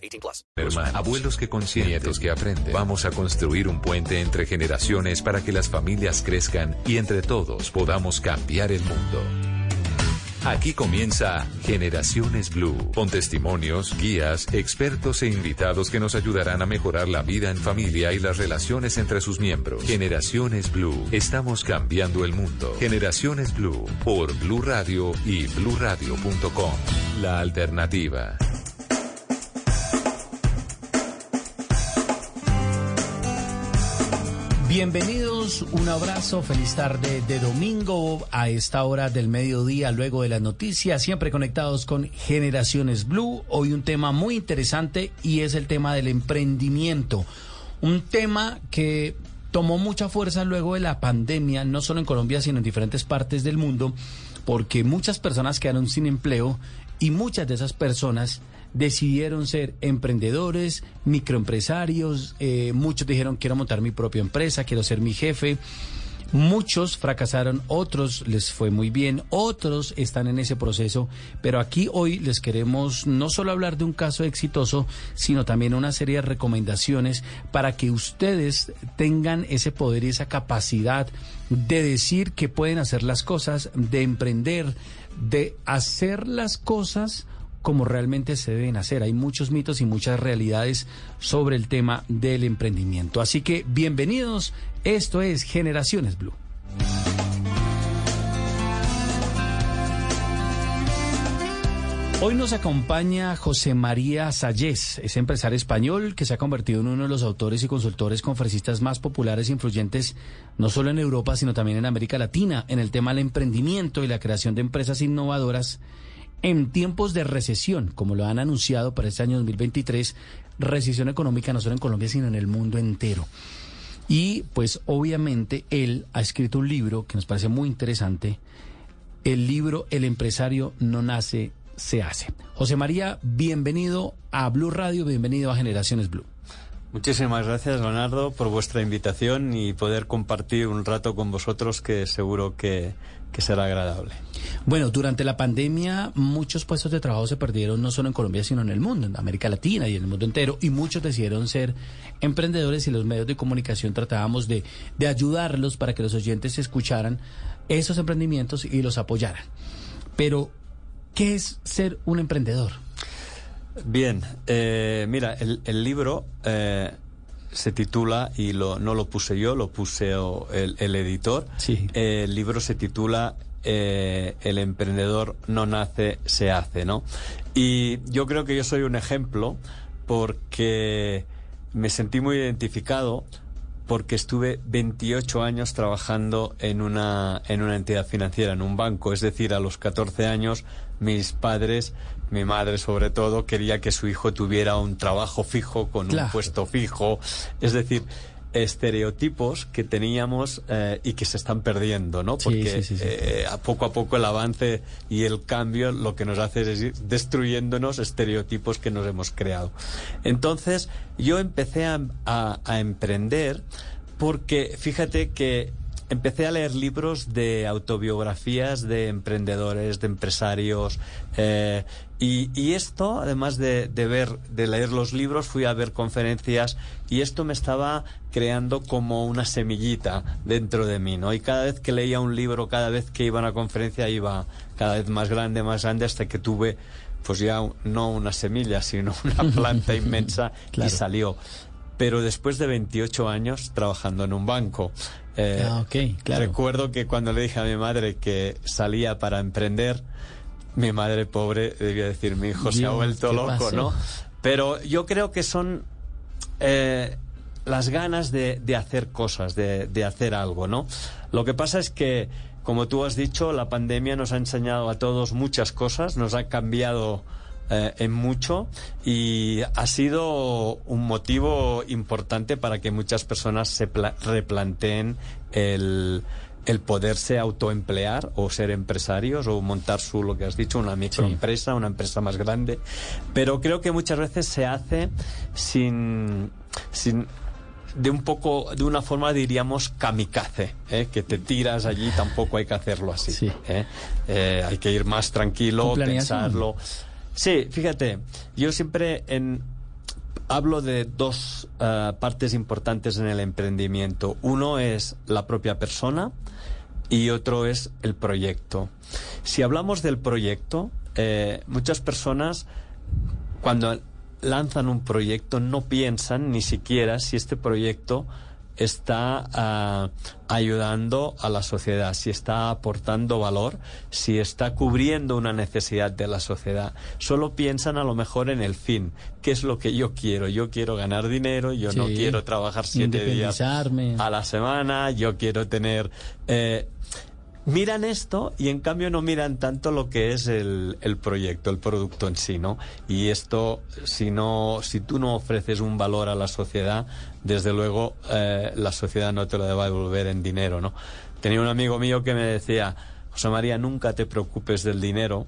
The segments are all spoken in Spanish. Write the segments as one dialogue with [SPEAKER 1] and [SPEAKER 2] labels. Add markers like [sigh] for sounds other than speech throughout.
[SPEAKER 1] 18 plus.
[SPEAKER 2] Hermanos, abuelos que consienten, nietos que aprenden. Vamos a construir un puente entre generaciones para que las familias crezcan y entre todos podamos cambiar el mundo. Aquí comienza Generaciones Blue, con testimonios, guías, expertos e invitados que nos ayudarán a mejorar la vida en familia y las relaciones entre sus miembros. Generaciones Blue, estamos cambiando el mundo. Generaciones Blue, por Blue Radio y bluradio.com. La alternativa.
[SPEAKER 3] Bienvenidos, un abrazo, feliz tarde de domingo a esta hora del mediodía, luego de las noticias, siempre conectados con Generaciones Blue. Hoy un tema muy interesante y es el tema del emprendimiento. Un tema que tomó mucha fuerza luego de la pandemia, no solo en Colombia, sino en diferentes partes del mundo, porque muchas personas quedaron sin empleo y muchas de esas personas decidieron ser emprendedores, microempresarios, eh, muchos dijeron quiero montar mi propia empresa, quiero ser mi jefe. Muchos fracasaron, otros les fue muy bien, otros están en ese proceso, pero aquí hoy les queremos no solo hablar de un caso exitoso, sino también una serie de recomendaciones para que ustedes tengan ese poder y esa capacidad de decir que pueden hacer las cosas, de emprender, de hacer las cosas como realmente se deben hacer. Hay muchos mitos y muchas realidades sobre el tema del emprendimiento. Así que bienvenidos, esto es Generaciones Blue. Hoy nos acompaña José María Sayés, es empresario español que se ha convertido en uno de los autores y consultores conferencistas más populares e influyentes, no solo en Europa, sino también en América Latina, en el tema del emprendimiento y la creación de empresas innovadoras en tiempos de recesión, como lo han anunciado para este año 2023, recesión económica no solo en Colombia, sino en el mundo entero. Y pues obviamente él ha escrito un libro que nos parece muy interesante, el libro El empresario no nace, se hace. José María, bienvenido a Blue Radio, bienvenido a Generaciones Blue.
[SPEAKER 4] Muchísimas gracias, Leonardo, por vuestra invitación y poder compartir un rato con vosotros que seguro que, que será agradable.
[SPEAKER 3] Bueno, durante la pandemia muchos puestos de trabajo se perdieron no solo en Colombia, sino en el mundo, en América Latina y en el mundo entero, y muchos decidieron ser emprendedores y los medios de comunicación tratábamos de, de ayudarlos para que los oyentes escucharan esos emprendimientos y los apoyaran. Pero, ¿qué es ser un emprendedor?
[SPEAKER 4] Bien, eh, mira, el, el libro eh, se titula, y lo, no lo puse yo, lo puse el, el editor.
[SPEAKER 3] Sí.
[SPEAKER 4] Eh, el libro se titula eh, El emprendedor no nace, se hace, ¿no? Y yo creo que yo soy un ejemplo porque me sentí muy identificado porque estuve 28 años trabajando en una, en una entidad financiera, en un banco. Es decir, a los 14 años mis padres, mi madre sobre todo, quería que su hijo tuviera un trabajo fijo, con
[SPEAKER 3] Claro.
[SPEAKER 4] un puesto fijo. Es decir, estereotipos que teníamos eh, y que se están perdiendo, ¿no? Porque
[SPEAKER 3] sí, sí, sí.
[SPEAKER 4] eh, poco a poco el avance y el cambio lo que nos hace es ir destruyéndonos estereotipos que nos hemos creado. Entonces, yo empecé a, a- a emprender porque fíjate que empecé a leer libros de autobiografías de emprendedores, de empresarios, eh, y, y esto, además de, de ver, de leer los libros, fui a ver conferencias y esto me estaba creando como una semillita dentro de mí, ¿no? Y cada vez que leía un libro, cada vez que iba a una conferencia, iba cada vez más grande, más grande, hasta que tuve, pues ya no una semilla, sino una [laughs] planta inmensa
[SPEAKER 3] Claro.
[SPEAKER 4] y salió. Pero después de 28 años trabajando en un banco. Eh,
[SPEAKER 3] Ah, ok, claro.
[SPEAKER 4] Recuerdo que cuando le dije a mi madre que salía para emprender, mi madre pobre debía decir, mi hijo se ha vuelto
[SPEAKER 3] ¿qué
[SPEAKER 4] loco,
[SPEAKER 3] pasó?
[SPEAKER 4] ¿no? Pero yo creo que son eh, las ganas de, de hacer cosas, de, de hacer algo, ¿no? Lo que pasa es que, como tú has dicho, la pandemia nos ha enseñado a todos muchas cosas, nos ha cambiado eh, en mucho y ha sido un motivo importante para que muchas personas se pla- replanteen el, el poderse autoemplear o ser empresarios o montar su, lo que has dicho, una microempresa, una empresa más grande. Pero creo que muchas veces se hace sin, sin de un poco, de una forma diríamos kamikaze, ¿eh? que te tiras allí, tampoco hay que hacerlo así.
[SPEAKER 3] Sí.
[SPEAKER 4] ¿eh? Eh, hay que ir más tranquilo,
[SPEAKER 3] planeación.
[SPEAKER 4] Sí, fíjate, yo siempre en, hablo de dos eh, partes importantes en el emprendimiento. Uno es la propia persona y otro es el proyecto. Si hablamos del proyecto, eh, muchas personas cuando lanzan un proyecto no piensan ni siquiera si este proyecto está ah, ayudando a la sociedad, si está aportando valor, si está cubriendo una necesidad de la sociedad. Solo piensan a lo mejor en el fin, qué es lo que yo quiero. Yo quiero ganar dinero, yo no quiero trabajar siete días a la semana, yo quiero tener... eh, miran esto y en cambio no miran tanto lo que es el, el proyecto, el producto en sí, ¿no? Y esto, si no, si tú no ofreces un valor a la sociedad, desde luego eh, la sociedad no te lo va a devolver en dinero, ¿no? Tenía un amigo mío que me decía, José María, nunca te preocupes del dinero,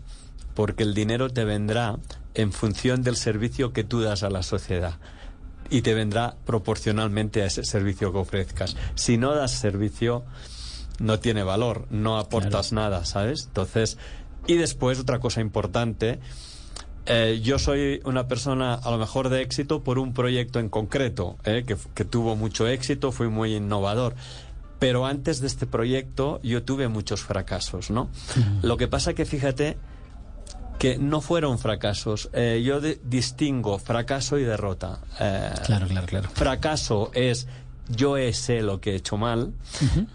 [SPEAKER 4] porque el dinero te vendrá en función del servicio que tú das a la sociedad y te vendrá proporcionalmente a ese servicio que ofrezcas. Si no das servicio, no tiene valor, no aportas nada, ¿sabes? Entonces, y después otra cosa importante, eh, yo soy una persona a lo mejor de éxito por un proyecto en concreto, eh, que, que tuvo mucho éxito, fui muy innovador. Pero antes de este proyecto yo tuve muchos fracasos, ¿no? Lo que pasa que fíjate que no fueron fracasos. Eh, yo de- distingo fracaso y derrota. Eh,
[SPEAKER 3] Claro, claro, claro.
[SPEAKER 4] fracaso es yo sé lo que he hecho mal,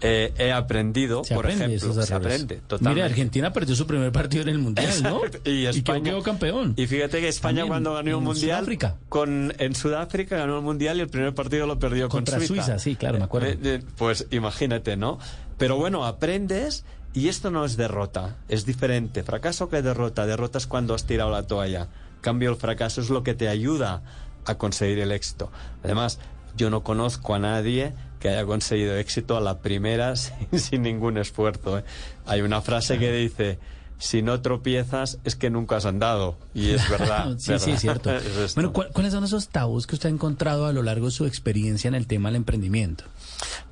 [SPEAKER 4] eh, he aprendido,
[SPEAKER 3] Se
[SPEAKER 4] por
[SPEAKER 3] aprende de
[SPEAKER 4] ejemplo, se aprende totalmente.
[SPEAKER 3] Mire, Argentina perdió su primer partido en el Mundial, ¿no?
[SPEAKER 4] Y España
[SPEAKER 3] quedó, quedó campeón.
[SPEAKER 4] Y fíjate que España
[SPEAKER 3] También,
[SPEAKER 4] cuando ganó el
[SPEAKER 3] en
[SPEAKER 4] mundial
[SPEAKER 3] Sudáfrica.
[SPEAKER 4] con en Sudáfrica ganó el mundial y el primer partido lo perdió
[SPEAKER 3] Contra
[SPEAKER 4] con Suiza.
[SPEAKER 3] Suiza, sí, claro, me acuerdo.
[SPEAKER 4] Eh, eh, pues imagínate, ¿no? Pero bueno, aprendes y esto no es derrota, es diferente. Fracaso que derrota. Derrota es cuando has tirado la toalla. Cambio el fracaso es lo que te ayuda a conseguir el éxito. Además, yo no conozco a nadie que haya conseguido éxito a la primera [laughs] sin, sin ningún esfuerzo. ¿eh? Hay una frase que dice, si no tropiezas es que nunca has andado. Y es [laughs] verdad.
[SPEAKER 3] sí, sí, [laughs] es cierto.
[SPEAKER 4] Es
[SPEAKER 3] bueno, ¿cuál- ¿cuáles son esos tabús que usted ha encontrado a lo largo de su experiencia en el tema del emprendimiento?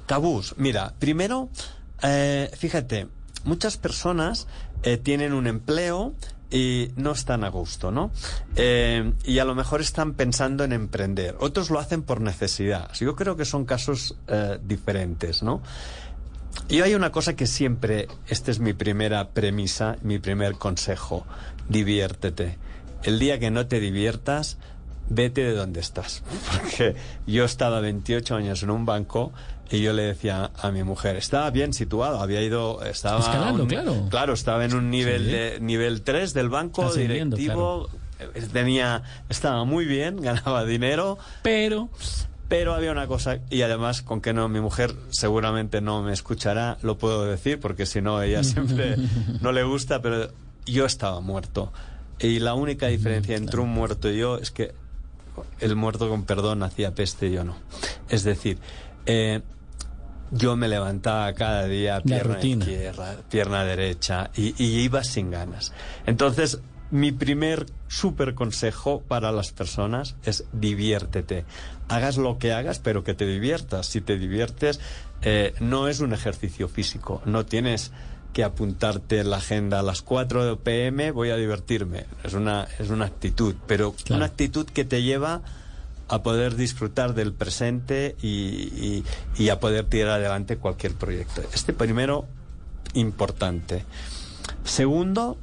[SPEAKER 4] Tabús. Mira, primero, eh, fíjate, muchas personas eh, tienen un empleo y no están a gusto, ¿no? Eh, y a lo mejor están pensando en emprender. Otros lo hacen por necesidad. Yo creo que son casos eh, diferentes, ¿no? Y hay una cosa que siempre, esta es mi primera premisa, mi primer consejo, diviértete. El día que no te diviertas, vete de donde estás. [laughs] Porque yo estaba 28 años en un banco y yo le decía a mi mujer, estaba bien situado, había ido, estaba...
[SPEAKER 3] Escalando,
[SPEAKER 4] un-
[SPEAKER 3] claro.
[SPEAKER 4] Claro, estaba en un nivel
[SPEAKER 3] Sí.
[SPEAKER 4] de nivel 3 del banco, directivo, eh, tenía, estaba muy bien, [laughs] ganaba dinero,
[SPEAKER 3] Pero,
[SPEAKER 4] pero había una cosa, y además, con que no, mi mujer seguramente no me escuchará, lo puedo decir, porque si no, ella [laughs] siempre no le gusta, pero yo estaba muerto. Y la única diferencia entre un muerto y yo es que el muerto con perdón hacía peste y yo no. Es decir, eh, yo me levantaba cada día pierna izquierda, pierna derecha y, y iba sin ganas. Entonces, mi primer súper consejo para las personas es diviértete. Hagas lo que hagas, pero que te diviertas. Si te diviertes, eh, no es un ejercicio físico. No tienes que apuntarte en la agenda a las 4 pm, voy a divertirme. Es una, es una actitud, pero
[SPEAKER 3] Claro.
[SPEAKER 4] una actitud que te lleva a poder disfrutar del presente y, y- y a poder tirar adelante cualquier proyecto. Este primero, importante. Segundo,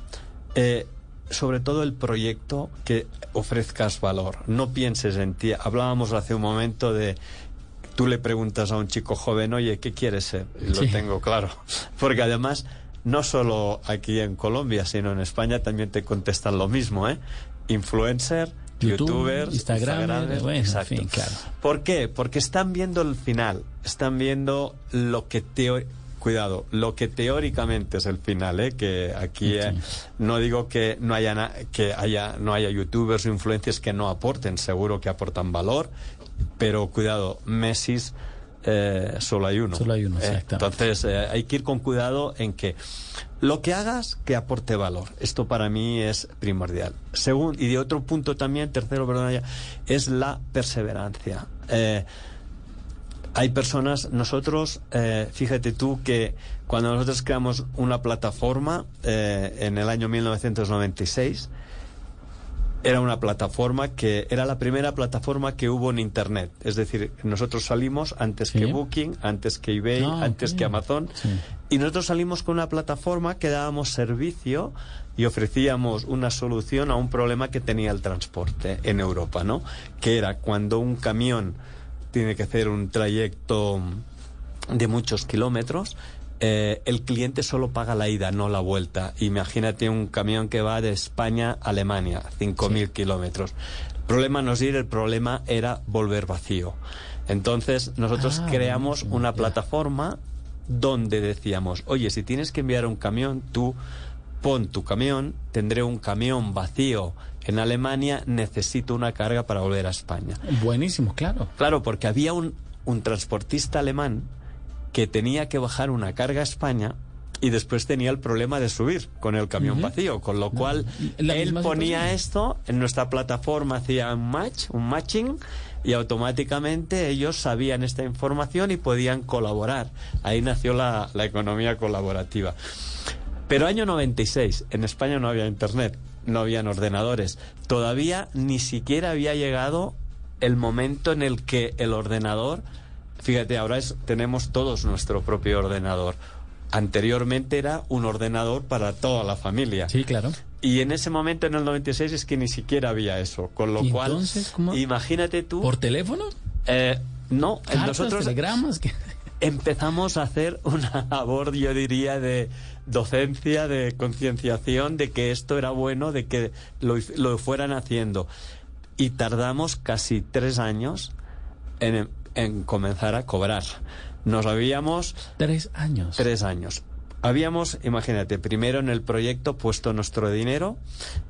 [SPEAKER 4] eh, sobre todo el proyecto que ofrezcas valor. No pienses en ti. Hablábamos hace un momento de tú le preguntas a un chico joven, oye, ¿qué quieres ser? Y lo
[SPEAKER 3] Sí.
[SPEAKER 4] tengo claro. [laughs] Porque además, no solo aquí en Colombia, sino en España también te contestan lo mismo, ¿eh? Influencer,
[SPEAKER 3] YouTube,
[SPEAKER 4] youtubers,
[SPEAKER 3] bueno, en
[SPEAKER 4] exacto.
[SPEAKER 3] fin, claro.
[SPEAKER 4] ¿Por qué? Porque están viendo el final, están viendo lo que teo- cuidado, lo que teóricamente es el final, ¿eh? que aquí eh, no digo que no haya na- que haya no haya youtubers o influencers que no aporten, seguro que aportan valor, pero cuidado, Messi eh, solo hay uno.
[SPEAKER 3] Solo hay uno,
[SPEAKER 4] ¿eh? Entonces eh, hay que ir con cuidado en que lo que hagas que aporte valor. Esto para mí es primordial. Según, y de otro punto también, tercero, perdona ya, es la perseverancia. Hay personas, nosotros, eh, fíjate tú que cuando nosotros creamos una plataforma en el año 1996, era una plataforma que era la primera plataforma que hubo en Internet. Es decir, nosotros salimos antes
[SPEAKER 3] Sí.
[SPEAKER 4] que Booking, antes que eBay,
[SPEAKER 3] Ah,
[SPEAKER 4] antes que Amazon.
[SPEAKER 3] Sí.
[SPEAKER 4] Y nosotros salimos con una plataforma que dábamos servicio y ofrecíamos una solución a un problema que tenía el transporte en Europa, ¿no? Que era cuando un camión tiene que hacer un trayecto de muchos kilómetros, eh, el cliente solo paga la ida, no la vuelta. Imagínate un camión que va de España a Alemania, 5.000 kilómetros. El problema no es ir, el problema era volver vacío. Entonces nosotros
[SPEAKER 3] Ah,
[SPEAKER 4] creamos una plataforma donde decíamos, oye, si tienes que enviar un camión, tú pon tu camión, tendré un camión vacío en Alemania, necesito una carga para volver a España.
[SPEAKER 3] Buenísimo, claro.
[SPEAKER 4] Claro, porque había un, un transportista alemán que tenía que bajar una carga a España y después tenía el problema de subir con el camión vacío, con lo cual él ponía esto en nuestra plataforma, hacía un match, un matching y automáticamente ellos sabían esta información y podían colaborar. Ahí nació la, la economía colaborativa. Pero año 96, en España no había internet, no habían ordenadores. Todavía ni siquiera había llegado el momento en el que el ordenador, fíjate, ahora es, tenemos todos nuestro propio ordenador. Anteriormente era un ordenador para toda la familia.
[SPEAKER 3] Sí, claro.
[SPEAKER 4] Y en ese momento, en el 96, es que ni siquiera había eso. Con lo
[SPEAKER 3] ¿Y
[SPEAKER 4] cual,
[SPEAKER 3] entonces cómo?
[SPEAKER 4] imagínate tú.
[SPEAKER 3] ¿Por teléfono?
[SPEAKER 4] eh, no,
[SPEAKER 3] Cartas,
[SPEAKER 4] nosotros
[SPEAKER 3] telegramas. que-
[SPEAKER 4] empezamos a hacer una labor, yo diría, de docencia, de concienciación de que esto era bueno, de que lo, lo fueran haciendo. Y tardamos casi tres años en, en comenzar a cobrar. Nos habíamos
[SPEAKER 3] Tres años.
[SPEAKER 4] Tres años. Habíamos, imagínate, primero en el proyecto puesto nuestro dinero.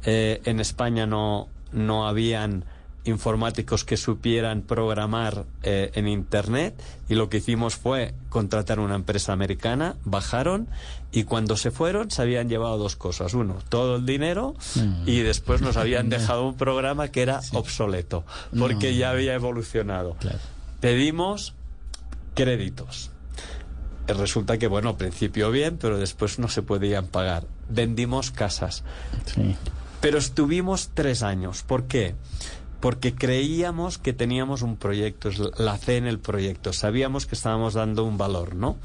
[SPEAKER 4] Eh, en España no, no habían informáticos que supieran programar eh, en Internet y lo que hicimos fue contratar una empresa americana, bajaron y cuando se fueron se habían llevado dos cosas. Uno, todo el dinero
[SPEAKER 3] Mm.
[SPEAKER 4] y después nos habían [laughs] dejado un programa que era obsoleto porque
[SPEAKER 3] No.
[SPEAKER 4] ya había evolucionado.
[SPEAKER 3] Claro.
[SPEAKER 4] Pedimos créditos. Eh, Resulta que, bueno, al principio bien, pero después no se podían pagar. Vendimos casas.
[SPEAKER 3] Sí.
[SPEAKER 4] Pero estuvimos tres años. ¿Por qué? Porque creíamos que teníamos un proyecto, la fe en el proyecto. Sabíamos que estábamos dando un valor, ¿no?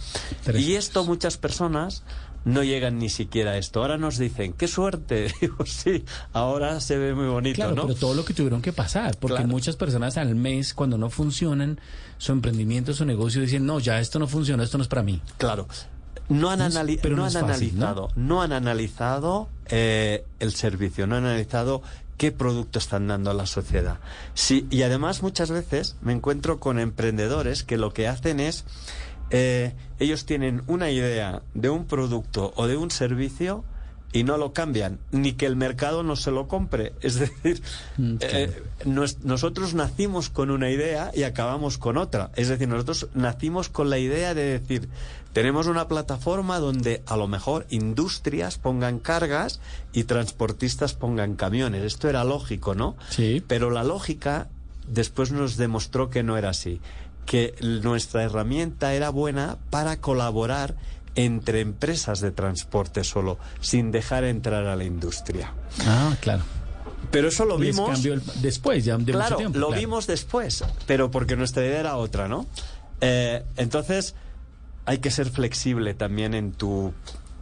[SPEAKER 3] Tres
[SPEAKER 4] Y esto muchas personas no llegan ni siquiera a esto. Ahora nos dicen, qué suerte. [laughs] Digo, sí, ahora se ve muy bonito,
[SPEAKER 3] Claro,
[SPEAKER 4] ¿no?
[SPEAKER 3] pero todo lo que tuvieron que pasar, porque
[SPEAKER 4] Claro.
[SPEAKER 3] muchas personas al mes, cuando no funcionan su emprendimiento, su negocio, dicen, no, ya esto no funciona, esto no es para mí.
[SPEAKER 4] Claro. No han, anali-
[SPEAKER 3] pero
[SPEAKER 4] no
[SPEAKER 3] no
[SPEAKER 4] han
[SPEAKER 3] fácil,
[SPEAKER 4] analizado, ¿no? han analizado eh, el servicio, no han analizado qué producto están dando a la sociedad. Sí, y además muchas veces me encuentro con emprendedores que lo que hacen es eh, ellos tienen una idea de un producto o de un servicio y no lo cambian, ni que el mercado no se lo compre. [laughs] Es decir,
[SPEAKER 3] Mm,
[SPEAKER 4] eh, nos- nosotros nacimos con una idea y acabamos con otra. Es decir, nosotros nacimos con la idea de decir, tenemos una plataforma donde a lo mejor industrias pongan cargas y transportistas pongan camiones. Esto era lógico, ¿no?
[SPEAKER 3] Sí.
[SPEAKER 4] Pero la lógica después nos demostró que no era así, que nuestra herramienta era buena para colaborar entre empresas de transporte solo, sin dejar entrar a la industria.
[SPEAKER 3] Ah, claro.
[SPEAKER 4] Pero eso lo
[SPEAKER 3] Les
[SPEAKER 4] vimos.
[SPEAKER 3] cambió el- después, ya de mucho
[SPEAKER 4] claro,
[SPEAKER 3] tiempo.
[SPEAKER 4] lo
[SPEAKER 3] claro.
[SPEAKER 4] vimos después, pero porque nuestra idea era otra, ¿no? Eh, entonces, hay que ser flexible también en tu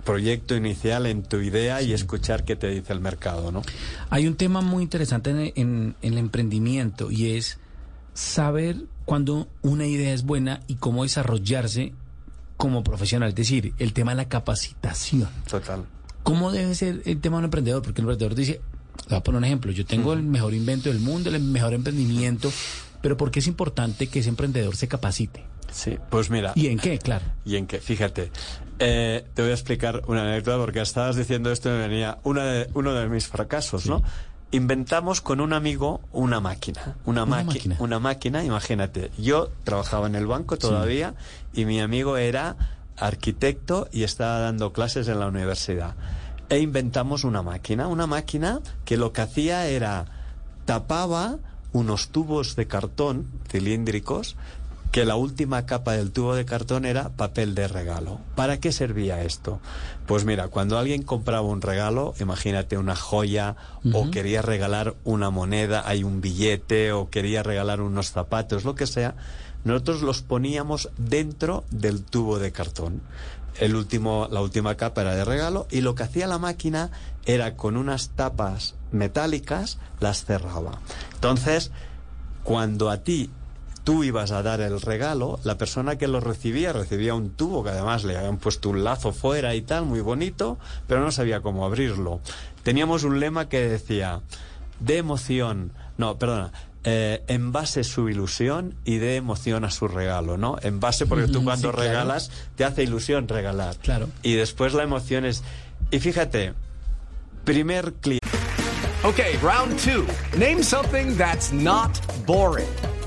[SPEAKER 4] proyecto inicial, en tu idea y escuchar qué te dice el mercado, ¿no?
[SPEAKER 3] Hay un tema muy interesante en, en- en el emprendimiento y es saber cuando una idea es buena y cómo desarrollarse como profesional. Es decir, el tema de la capacitación.
[SPEAKER 4] Total.
[SPEAKER 3] ¿Cómo debe ser el tema de un emprendedor? Porque el emprendedor dice, le voy a poner un ejemplo, yo tengo el mejor invento del mundo, el mejor emprendimiento, pero ¿por qué es importante que ese emprendedor se capacite?
[SPEAKER 4] Sí, pues mira.
[SPEAKER 3] ¿Y en qué? Claro.
[SPEAKER 4] ¿Y en qué? Fíjate, eh, te voy a explicar una anécdota porque estabas diciendo esto y me venía una de, uno de mis fracasos, ¿no? Inventamos con un amigo una máquina, una,
[SPEAKER 3] máquina.
[SPEAKER 4] una máquina, imagínate. Yo trabajaba en el banco todavía y mi amigo era arquitecto y estaba dando clases en la universidad. E inventamos una máquina, una máquina que lo que hacía era tapaba unos tubos de cartón cilíndricos que la última capa del tubo de cartón era papel de regalo. ¿Para qué servía esto? Pues mira, cuando alguien compraba un regalo, imagínate una joya o quería regalar una moneda, hay un billete o quería regalar unos zapatos, lo que sea, nosotros los poníamos dentro del tubo de cartón. El último, la última capa era de regalo y lo que hacía la máquina era con unas tapas metálicas las cerraba. Entonces, cuando a ti tú ibas a dar el regalo, la persona que lo recibía recibía un tubo que además le habían puesto un lazo fuera y tal, muy bonito, pero no sabía cómo abrirlo. Teníamos un lema que decía, de emoción, no, perdona, eh, en base su ilusión y de emoción a su regalo, ¿no? En base porque tú cuando
[SPEAKER 3] sí, claro.
[SPEAKER 4] regalas te hace ilusión regalar.
[SPEAKER 3] Claro.
[SPEAKER 4] Y después la emoción es... Y fíjate, primer cliente...
[SPEAKER 5] Okay, round two. Name something that's not boring.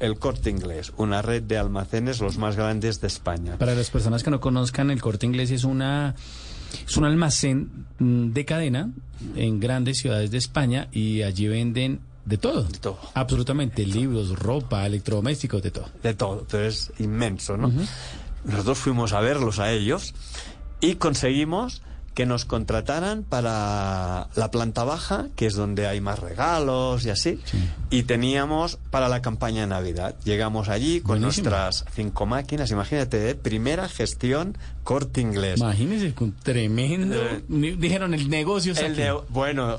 [SPEAKER 4] el corte inglés, una red de almacenes los más grandes de España.
[SPEAKER 3] Para las personas que no conozcan, el Corte Inglés es una es un almacén mm, de cadena en grandes ciudades de España y allí venden de todo.
[SPEAKER 4] De todo.
[SPEAKER 3] Absolutamente, libros, ropa, electrodomésticos, de todo.
[SPEAKER 4] de todo, pero es inmenso, ¿no? Nosotros fuimos a verlos a ellos y conseguimos que nos contrataran para la planta baja, que es donde hay más regalos y así, y teníamos para la campaña de Navidad. Llegamos allí con
[SPEAKER 3] Buenísimo.
[SPEAKER 4] nuestras cinco máquinas, imagínate, ¿eh? primera gestión corte inglés.
[SPEAKER 3] Imagínense, con tremendo.
[SPEAKER 4] Eh,
[SPEAKER 3] dijeron el negocio
[SPEAKER 4] El de- bueno,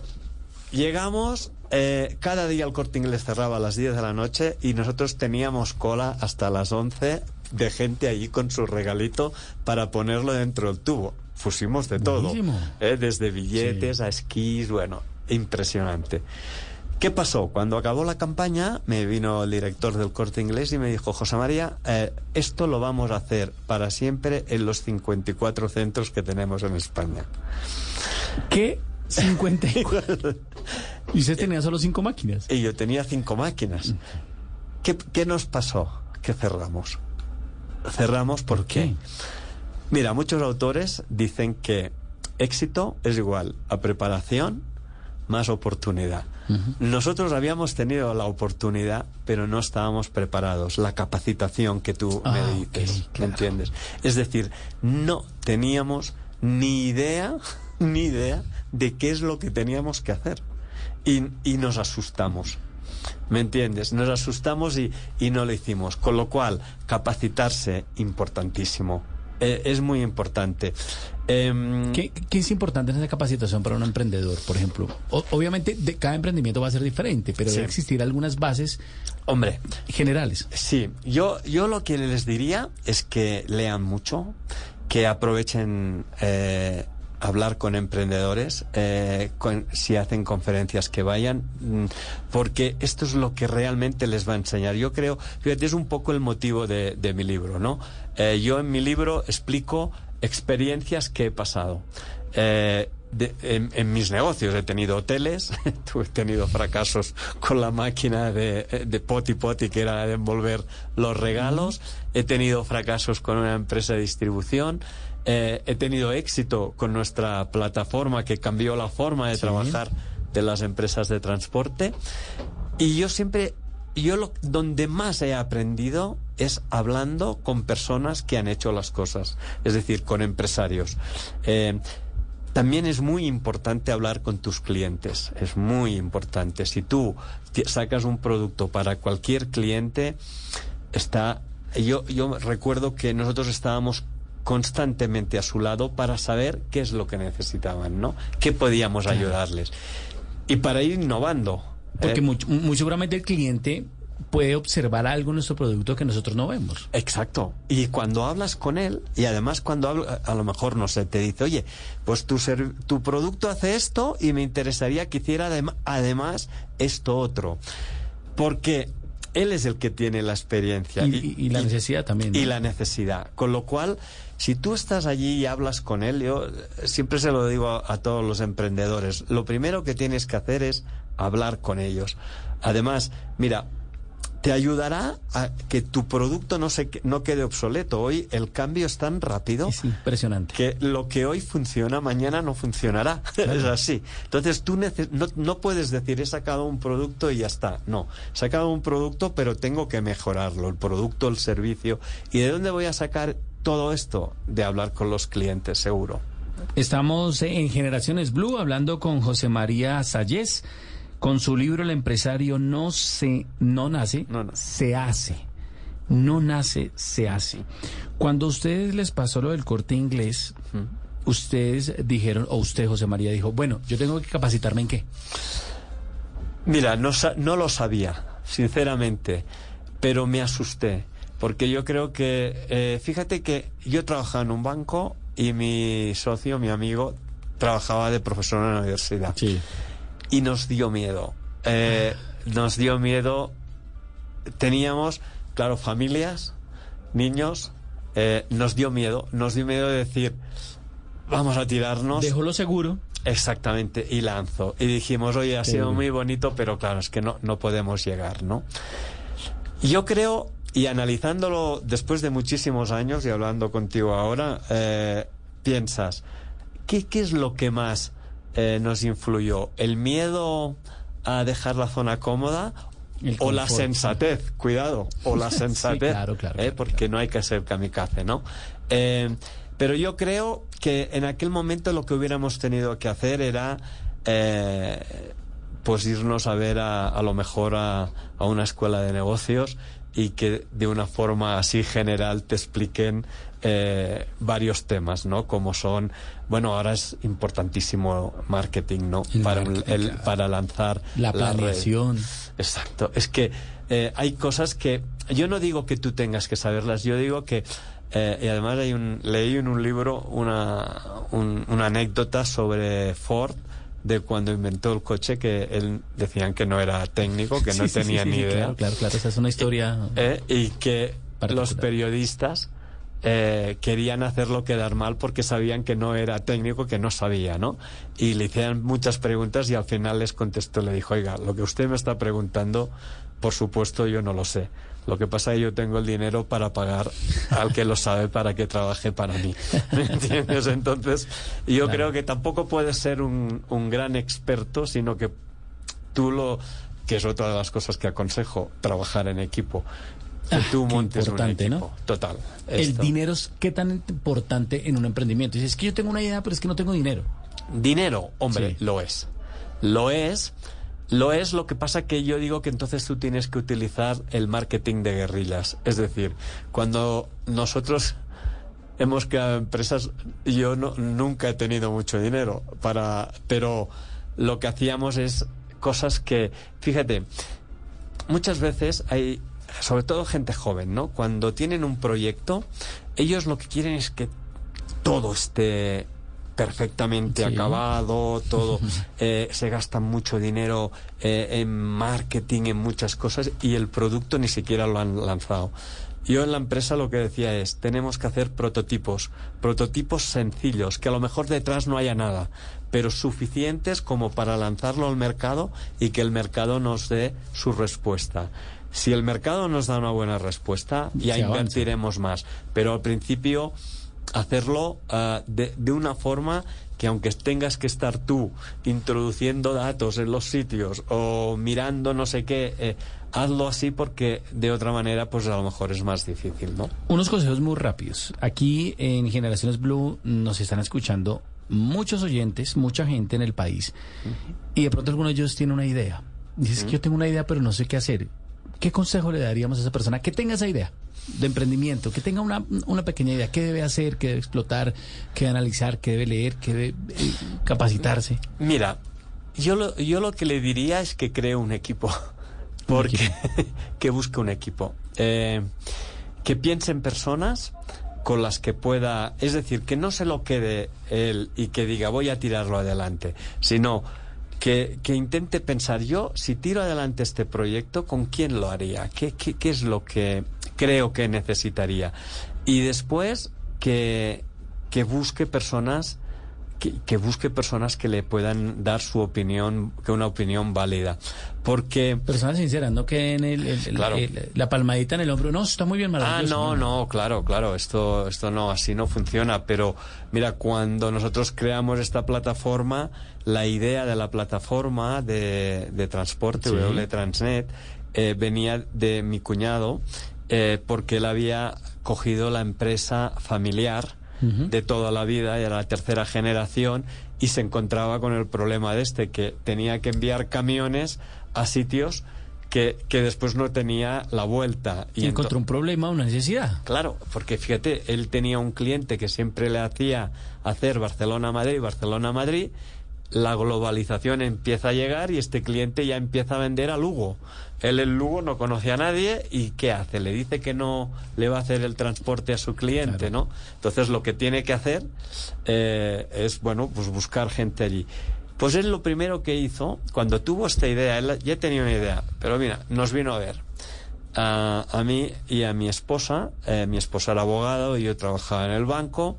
[SPEAKER 4] llegamos, eh, cada día el corte inglés cerraba a las 10 de la noche y nosotros teníamos cola hasta las 11 de gente allí con su regalito para ponerlo dentro del tubo. Fusimos de todo, eh, desde billetes
[SPEAKER 3] Sí.
[SPEAKER 4] a esquís, bueno, impresionante. ¿Qué pasó? Cuando acabó la campaña, me vino el director del corte inglés y me dijo, José María, eh, esto lo vamos a hacer para siempre en los 54 centros que tenemos en España.
[SPEAKER 3] ¿Qué? 54. [laughs] y usted tenía solo cinco máquinas.
[SPEAKER 4] Y yo tenía cinco máquinas. ¿Qué, qué nos pasó? Que cerramos. Cerramos porque,
[SPEAKER 3] qué?
[SPEAKER 4] Mira, muchos autores dicen que éxito es igual a preparación más oportunidad. Nosotros habíamos tenido la oportunidad, pero no estábamos preparados. La capacitación que tú
[SPEAKER 3] Ah,
[SPEAKER 4] me
[SPEAKER 3] ok,
[SPEAKER 4] dices, ¿me
[SPEAKER 3] claro.
[SPEAKER 4] entiendes? Es decir, no teníamos ni idea, [laughs] ni idea de qué es lo que teníamos que hacer. Y, y nos asustamos. ¿Me entiendes? Nos asustamos y, y no lo hicimos. Con lo cual, capacitarse, importantísimo. Eh, es muy importante. Em,
[SPEAKER 3] ¿Qué, qué es importante en esa capacitación para un emprendedor, por ejemplo? O- obviamente, de, cada emprendimiento va a ser diferente, pero
[SPEAKER 4] Sí.
[SPEAKER 3] debe existir algunas bases
[SPEAKER 4] Hombre,
[SPEAKER 3] generales.
[SPEAKER 4] Sí, yo, yo lo que les diría es que lean mucho, que aprovechen eh, hablar con emprendedores, eh, con- si hacen conferencias que vayan, mm, porque esto es lo que realmente les va a enseñar. Yo creo, fíjate, es un poco el motivo de, de mi libro, ¿no? Eh, yo en mi libro explico experiencias que he pasado. Eh, de- en, en mis negocios he tenido hoteles, [laughs] he tenido fracasos con la máquina de, de poti poti que era de envolver los regalos, he tenido fracasos con una empresa de distribución, eh, he tenido éxito con nuestra plataforma que cambió la forma de trabajar de las empresas de transporte y yo siempre yo lo, donde más he aprendido es hablando con personas que han hecho las cosas, es decir, con empresarios. Eh, también es muy importante hablar con tus clientes, es muy importante. Si tú sacas un producto para cualquier cliente, está. Yo, yo recuerdo que nosotros estábamos constantemente a su lado para saber qué es lo que necesitaban, ¿no? ¿Qué podíamos ayudarles? Y para ir innovando.
[SPEAKER 3] Porque
[SPEAKER 4] ¿eh?
[SPEAKER 3] muy, muy seguramente el cliente puede observar algo en nuestro producto que nosotros no vemos.
[SPEAKER 4] Exacto. Y cuando hablas con él, y además cuando hablo, a lo mejor, no sé, te dice, oye, pues tu, ser- tu producto hace esto y me interesaría que hiciera adem- además esto otro. Porque él es el que tiene la experiencia.
[SPEAKER 3] Y, y- y la necesidad también. ¿no?
[SPEAKER 4] Y la necesidad. Con lo cual, si tú estás allí y hablas con él, yo eh, siempre se lo digo a, a todos los emprendedores, lo primero que tienes que hacer es hablar con ellos. Además, mira, te ayudará a que tu producto no, se, no quede obsoleto. Hoy el cambio es tan rápido
[SPEAKER 3] Es impresionante.
[SPEAKER 4] que lo que hoy funciona mañana no funcionará. [laughs] es así. Entonces tú no, no puedes decir he sacado un producto y ya está. No, he sacado un producto pero tengo que mejorarlo, el producto, el servicio. ¿Y de dónde voy a sacar todo esto? De hablar con los clientes, seguro.
[SPEAKER 3] Estamos en Generaciones Blue hablando con José María Sayés con su libro El empresario no se no nace,
[SPEAKER 4] No
[SPEAKER 3] se hace. No nace, se hace. Cuando a ustedes les pasó lo del corte inglés, ustedes dijeron, o usted, José María, dijo, bueno, yo tengo que capacitarme en qué.
[SPEAKER 4] Mira, no, no lo sabía, sinceramente, pero me asusté, porque yo creo que, eh, fíjate que yo trabajaba en un banco y mi socio, mi amigo, trabajaba de profesor en la universidad. Y nos dio miedo. Eh, nos dio miedo. Teníamos, claro, familias, niños, eh, nos dio miedo. Nos dio miedo de decir, vamos a tirarnos.
[SPEAKER 3] Dejó lo seguro.
[SPEAKER 4] Exactamente, y lanzo. Y dijimos, oye, ha sido muy bonito, pero claro, es que no, no podemos llegar, ¿no? Yo creo, y analizándolo después de muchísimos años y hablando contigo ahora, eh, piensas, ¿qué, ¿qué es lo que más eh, nos influyó? ¿El miedo a dejar la zona cómoda? O la sensatez, cuidado, o la [laughs]
[SPEAKER 3] Sí,
[SPEAKER 4] sensatez,
[SPEAKER 3] claro, claro,
[SPEAKER 4] ¿eh? porque
[SPEAKER 3] claro.
[SPEAKER 4] no hay que ser kamikaze, ¿no? Eh, pero yo creo que en aquel momento lo que hubiéramos tenido que hacer era eh, pues irnos a ver a, a lo mejor a, a una escuela de negocios y que de una forma así general te expliquen eh, varios temas, ¿no? Como son, bueno, ahora es importantísimo marketing, ¿no?
[SPEAKER 3] El
[SPEAKER 4] para,
[SPEAKER 3] marketing,
[SPEAKER 4] el-
[SPEAKER 3] claro.
[SPEAKER 4] para lanzar
[SPEAKER 3] La planeación.
[SPEAKER 4] Exacto. Es que eh, hay cosas que yo no digo que tú tengas que saberlas, yo digo que eh, y además hay un, leí en un libro una, un- una anécdota sobre Ford de cuando inventó el coche que él decían que no era técnico, que [laughs] no
[SPEAKER 3] Sí,
[SPEAKER 4] tenía
[SPEAKER 3] sí,
[SPEAKER 4] ni idea.
[SPEAKER 3] Claro, claro, claro. Esa es una historia.
[SPEAKER 4] ¿eh? y que los periodistas eh, querían hacerlo quedar mal porque sabían que no era técnico, que no sabía, ¿no? Y le hicieron muchas preguntas y al final les contestó, le dijo, oiga, lo que usted me está preguntando, por supuesto yo no lo sé. Lo que pasa es que yo tengo el dinero para pagar al que lo sabe para que trabaje para mí. [laughs] ¿Me entiendes? Entonces, yo
[SPEAKER 3] Claro.
[SPEAKER 4] creo que tampoco puedes ser un, un gran experto, sino que tú lo que es otra de las cosas que aconsejo trabajar en equipo que
[SPEAKER 3] Ah,
[SPEAKER 4] tú
[SPEAKER 3] qué
[SPEAKER 4] montes un
[SPEAKER 3] importante,
[SPEAKER 4] equipo
[SPEAKER 3] ¿no?
[SPEAKER 4] total
[SPEAKER 3] El
[SPEAKER 4] Esto.
[SPEAKER 3] dinero es qué tan importante en un emprendimiento. Dices, es que yo tengo una idea, pero es que no tengo dinero.
[SPEAKER 4] dinero hombre
[SPEAKER 3] Sí.
[SPEAKER 4] lo es lo es lo es lo que pasa que yo digo que entonces tú tienes que utilizar el marketing de guerrillas es decir cuando nosotros hemos creado empresas yo no, nunca he tenido mucho dinero para pero lo que hacíamos es cosas que fíjate muchas veces hay, sobre todo gente joven, ¿no? Cuando tienen un proyecto, ellos lo que quieren es que todo esté perfectamente
[SPEAKER 3] Sí.
[SPEAKER 4] acabado, todo, [laughs] eh, se gastan mucho dinero eh, en marketing, en muchas cosas, y el producto ni siquiera lo han lanzado. Yo en la empresa lo que decía es, tenemos que hacer prototipos, prototipos sencillos, que a lo mejor detrás no haya nada, pero suficientes como para lanzarlo al mercado y que el mercado nos dé su respuesta. Si el mercado nos da una buena respuesta, ya
[SPEAKER 3] Se
[SPEAKER 4] invertiremos más. Pero al principio hacerlo ah, de, de una forma que aunque tengas que estar tú introduciendo datos en los sitios o mirando no sé qué, eh, hazlo así porque de otra manera pues a lo mejor es más difícil, ¿no?
[SPEAKER 3] Unos consejos muy rápidos. Aquí en Generaciones Blue nos están escuchando muchos oyentes, mucha gente en el país. Y de pronto alguno de ellos tiene una idea. Dices que yo tengo una idea, pero no sé qué hacer. ¿Qué consejo le daríamos a esa persona que tenga esa idea de emprendimiento, que tenga una, una pequeña idea, qué debe hacer, qué debe explotar, qué debe analizar, qué debe leer, qué debe eh, capacitarse?
[SPEAKER 4] Mira, yo lo, yo lo que le diría es que cree un equipo. Porque [laughs] que busque un equipo. Eh, que piense en personas con las que pueda, es decir, que no se lo quede él y que diga voy a tirarlo adelante, sino que, que intente pensar yo, si tiro adelante este proyecto, ¿con quién lo haría? ¿Qué, qué, qué es lo que creo que necesitaría? Y después que, que busque personas que, que, busque personas que le puedan dar su opinión, que una opinión válida. Porque...
[SPEAKER 3] Personas sinceras, no que en el, el,
[SPEAKER 4] Claro.
[SPEAKER 3] el- la palmadita en el hombro. No, está muy bien,
[SPEAKER 4] Ah,
[SPEAKER 3] maravilloso.
[SPEAKER 4] no, no, claro, claro, esto, esto no, así no funciona, pero mira, cuando nosotros creamos esta plataforma, la idea de la plataforma de, de transporte,
[SPEAKER 3] Sí.
[SPEAKER 4] W Transnet, eh, venía de mi cuñado, eh, porque él había cogido la empresa familiar de toda la vida, era la tercera generación, y se encontraba con el problema de este, que tenía que enviar camiones a sitios que, que después no tenía la vuelta.
[SPEAKER 3] Y encontró un problema, una necesidad.
[SPEAKER 4] Claro, porque fíjate, él tenía un cliente que siempre le hacía hacer Barcelona-Madrid, Barcelona-Madrid. La globalización empieza a llegar y este cliente ya empieza a vender a Lugo. Él en Lugo no conocía a nadie y ¿qué hace? Le dice que no le va a hacer el transporte a su cliente, ¿no? Entonces lo que tiene que hacer eh, es, bueno, pues buscar gente allí. Pues él lo primero que hizo, cuando tuvo esta idea, él ya tenía una idea, pero mira, nos vino a ver a, a mí y a mi esposa. Eh, mi esposa era abogado y yo trabajaba en el banco.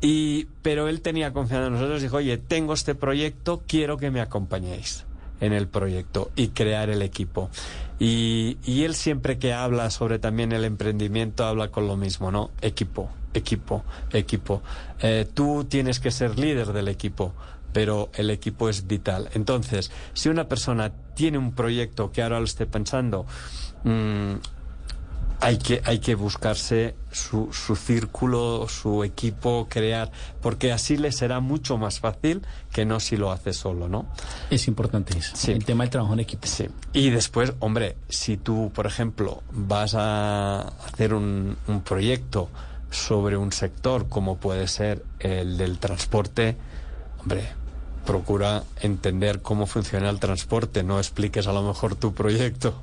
[SPEAKER 4] Y, pero él tenía confianza en nosotros y dijo, oye, tengo este proyecto, quiero que me acompañéis en el proyecto y crear el equipo. Y, y él siempre que habla sobre también el emprendimiento habla con lo mismo, ¿no? Equipo, equipo, equipo. Eh, tú tienes que ser líder del equipo, pero el equipo es vital. Entonces, si una persona tiene un proyecto que ahora lo esté pensando, mm, hay que, hay que buscarse su, su círculo, su equipo, crear, porque así le será mucho más fácil que no si lo hace solo, ¿no?
[SPEAKER 3] Es importante eso.
[SPEAKER 4] Sí.
[SPEAKER 3] El tema del trabajo en equipo.
[SPEAKER 4] Sí. Y después, hombre, si tú, por ejemplo, vas a hacer un, un proyecto sobre un sector como puede ser el del transporte, hombre, procura entender cómo funciona el transporte, no expliques a lo mejor tu proyecto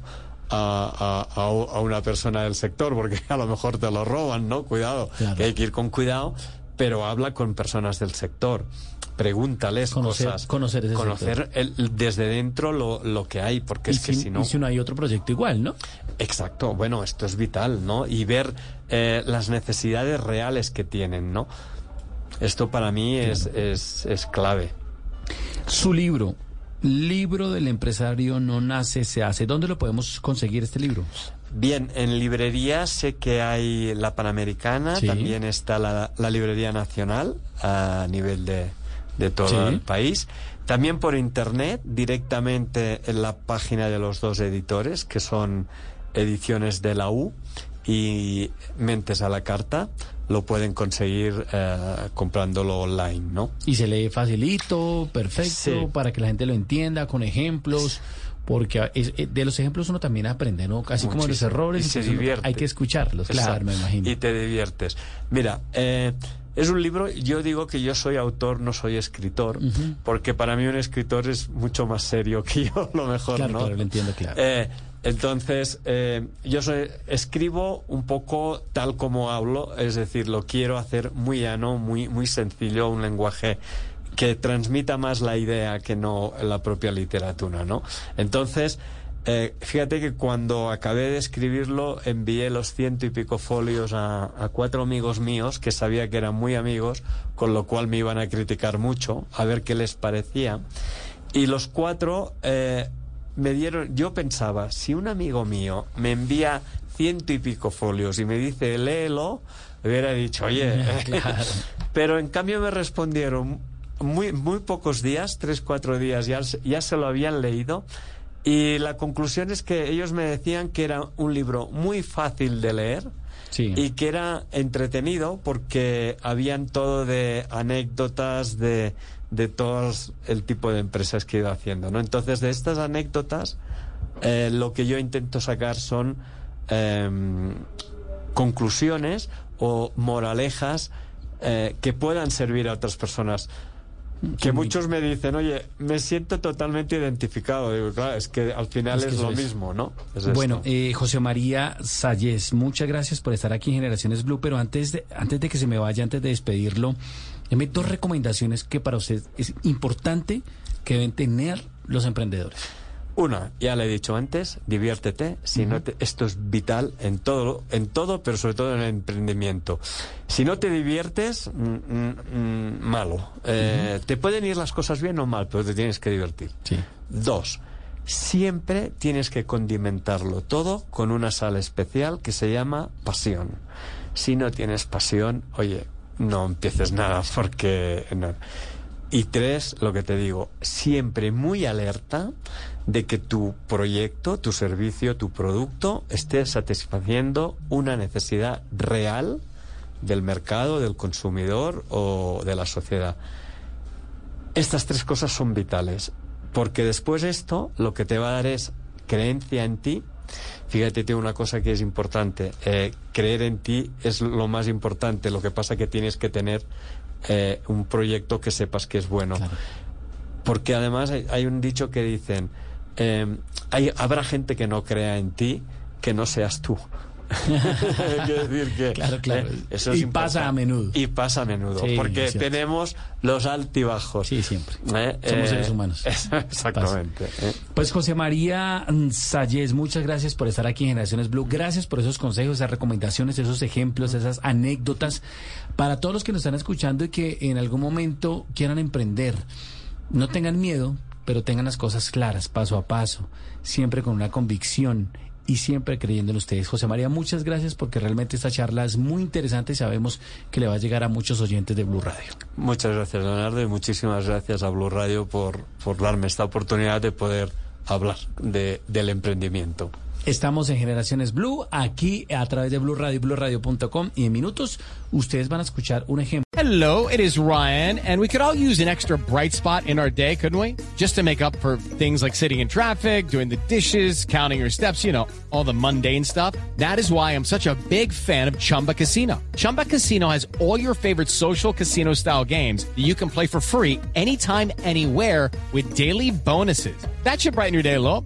[SPEAKER 4] a, a- una persona del sector, porque [laughs] a lo mejor te lo roban, ¿no? Cuidado,
[SPEAKER 3] Claro.
[SPEAKER 4] que hay que ir con cuidado, pero habla con personas del sector, pregúntales
[SPEAKER 3] Conocer-
[SPEAKER 4] cosas,
[SPEAKER 3] conocer ese
[SPEAKER 4] conocer el- desde dentro lo, lo que hay, porque es que
[SPEAKER 3] si,
[SPEAKER 4] si no...
[SPEAKER 3] y si no hay otro proyecto igual, ¿no?
[SPEAKER 4] Exacto, bueno, esto es vital, ¿no? Y ver eh, las necesidades reales que tienen, ¿no? Esto para mí es, es, es clave.
[SPEAKER 3] Su libro, Libro del empresario no nace, se hace. ¿Dónde lo podemos conseguir este libro?
[SPEAKER 4] Bien, en librería sé que hay la Panamericana,
[SPEAKER 3] Sí.
[SPEAKER 4] también está la, la Librería Nacional a nivel de, de todo
[SPEAKER 3] Sí.
[SPEAKER 4] el país. También por internet, directamente en la página de los dos editores, que son Ediciones de la U y Mentes a la Carta, lo pueden conseguir eh, comprándolo online, ¿no?
[SPEAKER 3] Y se lee facilito, perfecto,
[SPEAKER 4] Sí.
[SPEAKER 3] para que la gente lo entienda, con ejemplos, porque es- eh, de los ejemplos uno también aprende, ¿no? Así como de los errores,
[SPEAKER 4] Y se divierte.
[SPEAKER 3] hay que escucharlos, claro, me imagino.
[SPEAKER 4] Y te diviertes. Mira, eh, es un libro, yo digo que yo soy autor, no soy escritor, porque para mí un escritor es mucho más serio que yo, [laughs] lo mejor,
[SPEAKER 3] Claro,
[SPEAKER 4] ¿no?
[SPEAKER 3] claro, lo entiendo, claro.
[SPEAKER 4] Eh, entonces, eh, yo soy, escribo un poco tal como hablo, es decir, lo quiero hacer muy llano, muy, muy sencillo, un lenguaje que transmita más la idea que no la propia literatura, ¿no? Entonces, eh, fíjate que cuando acabé de escribirlo envié los ciento y pico folios a, cuatro amigos míos que sabía que eran muy amigos, con lo cual me iban a criticar mucho, a ver qué les parecía. Y los cuatro eh, me dieron, yo pensaba, si un amigo mío me envía ciento y pico folios y me dice léelo, hubiera dicho, oye, [laughs]
[SPEAKER 3] Claro. [laughs]
[SPEAKER 4] pero en cambio me respondieron muy, muy pocos días, tres, cuatro días, ya, ya se lo habían leído. Y la conclusión es que ellos me decían que era un libro muy fácil de leer Y que era entretenido porque habían todo de anécdotas de, de todos el tipo de empresas que ido haciendo, ¿no? Entonces, de estas anécdotas eh, lo que yo intento sacar son em, conclusiones o moralejas eh, que puedan servir a otras personas. Que muchos me dicen, oye, me siento totalmente identificado. Digo, claro, es que al final
[SPEAKER 3] Es que
[SPEAKER 4] lo
[SPEAKER 3] es.
[SPEAKER 4] mismo, ¿no? Es
[SPEAKER 3] Bueno, eh, José María Salles, muchas gracias por estar aquí en Generaciones Blue, pero antes de, antes de que se me vaya, antes de despedirlo, deme dos recomendaciones que para usted es importante que deben tener los emprendedores.
[SPEAKER 4] Una, ya le he dicho antes, diviértete. Si no te- esto es vital en todo, en todo, pero sobre todo en el emprendimiento. Si no te diviertes, mm, mm, mm, malo. Eh, Te pueden ir las cosas bien o mal, pero te tienes que divertir.
[SPEAKER 3] Sí.
[SPEAKER 4] Dos, siempre tienes que condimentarlo todo con una sal especial que se llama pasión. Si no tienes pasión, oye, no empieces nada porque no. Y tres, lo que te digo, siempre muy alerta de que tu proyecto, tu servicio, tu producto esté satisfaciendo una necesidad real del mercado, del consumidor o de la sociedad. Estas tres cosas son vitales, porque después esto lo que te va a dar es creencia en ti. Fíjate, tiene una cosa que es importante. eh, creer en ti es lo más importante. Lo que pasa que tienes que tener eh, un proyecto que sepas que es bueno. Porque además hay, hay un dicho que dicen, eh, hay, habrá gente que no crea en ti, que no seas tú. [laughs] Quiero decir que
[SPEAKER 3] Claro, claro.
[SPEAKER 4] eh, eso es
[SPEAKER 3] Y pasa a menudo.
[SPEAKER 4] Y pasa a menudo,
[SPEAKER 3] Sí,
[SPEAKER 4] porque tenemos los altibajos.
[SPEAKER 3] Sí, siempre.
[SPEAKER 4] Eh,
[SPEAKER 3] Somos
[SPEAKER 4] eh,
[SPEAKER 3] seres humanos. [laughs]
[SPEAKER 4] Exactamente. eh.
[SPEAKER 3] Pues José María Salles, muchas gracias por estar aquí en Generaciones Blue. Gracias por esos consejos, esas recomendaciones, esos ejemplos, esas anécdotas. Para todos los que nos están escuchando y que en algún momento quieran emprender, no tengan miedo, pero tengan las cosas claras, paso a paso, siempre con una convicción y siempre creyendo en ustedes. José María, muchas gracias porque realmente esta charla es muy interesante y sabemos que le va a llegar a muchos oyentes de Blue Radio.
[SPEAKER 4] Muchas gracias, Leonardo, y muchísimas gracias a Blue Radio por, darme esta oportunidad de poder hablar de, del emprendimiento.
[SPEAKER 3] Estamos en Generaciones Blue, aquí a través de Blue Radio BlueRadio.com y en minutos ustedes van a escuchar un ejemplo.
[SPEAKER 6] Hello, it is Ryan, and we could all use an extra bright spot in our day, couldn't we? Just to make up for things like sitting in traffic, doing the dishes, counting your steps, you know, all the mundane stuff. That is why I'm such a big fan of Chumba Casino. Chumba Casino has all your favorite social casino style games that you can play for free anytime, anywhere with daily bonuses. That should brighten your day a little.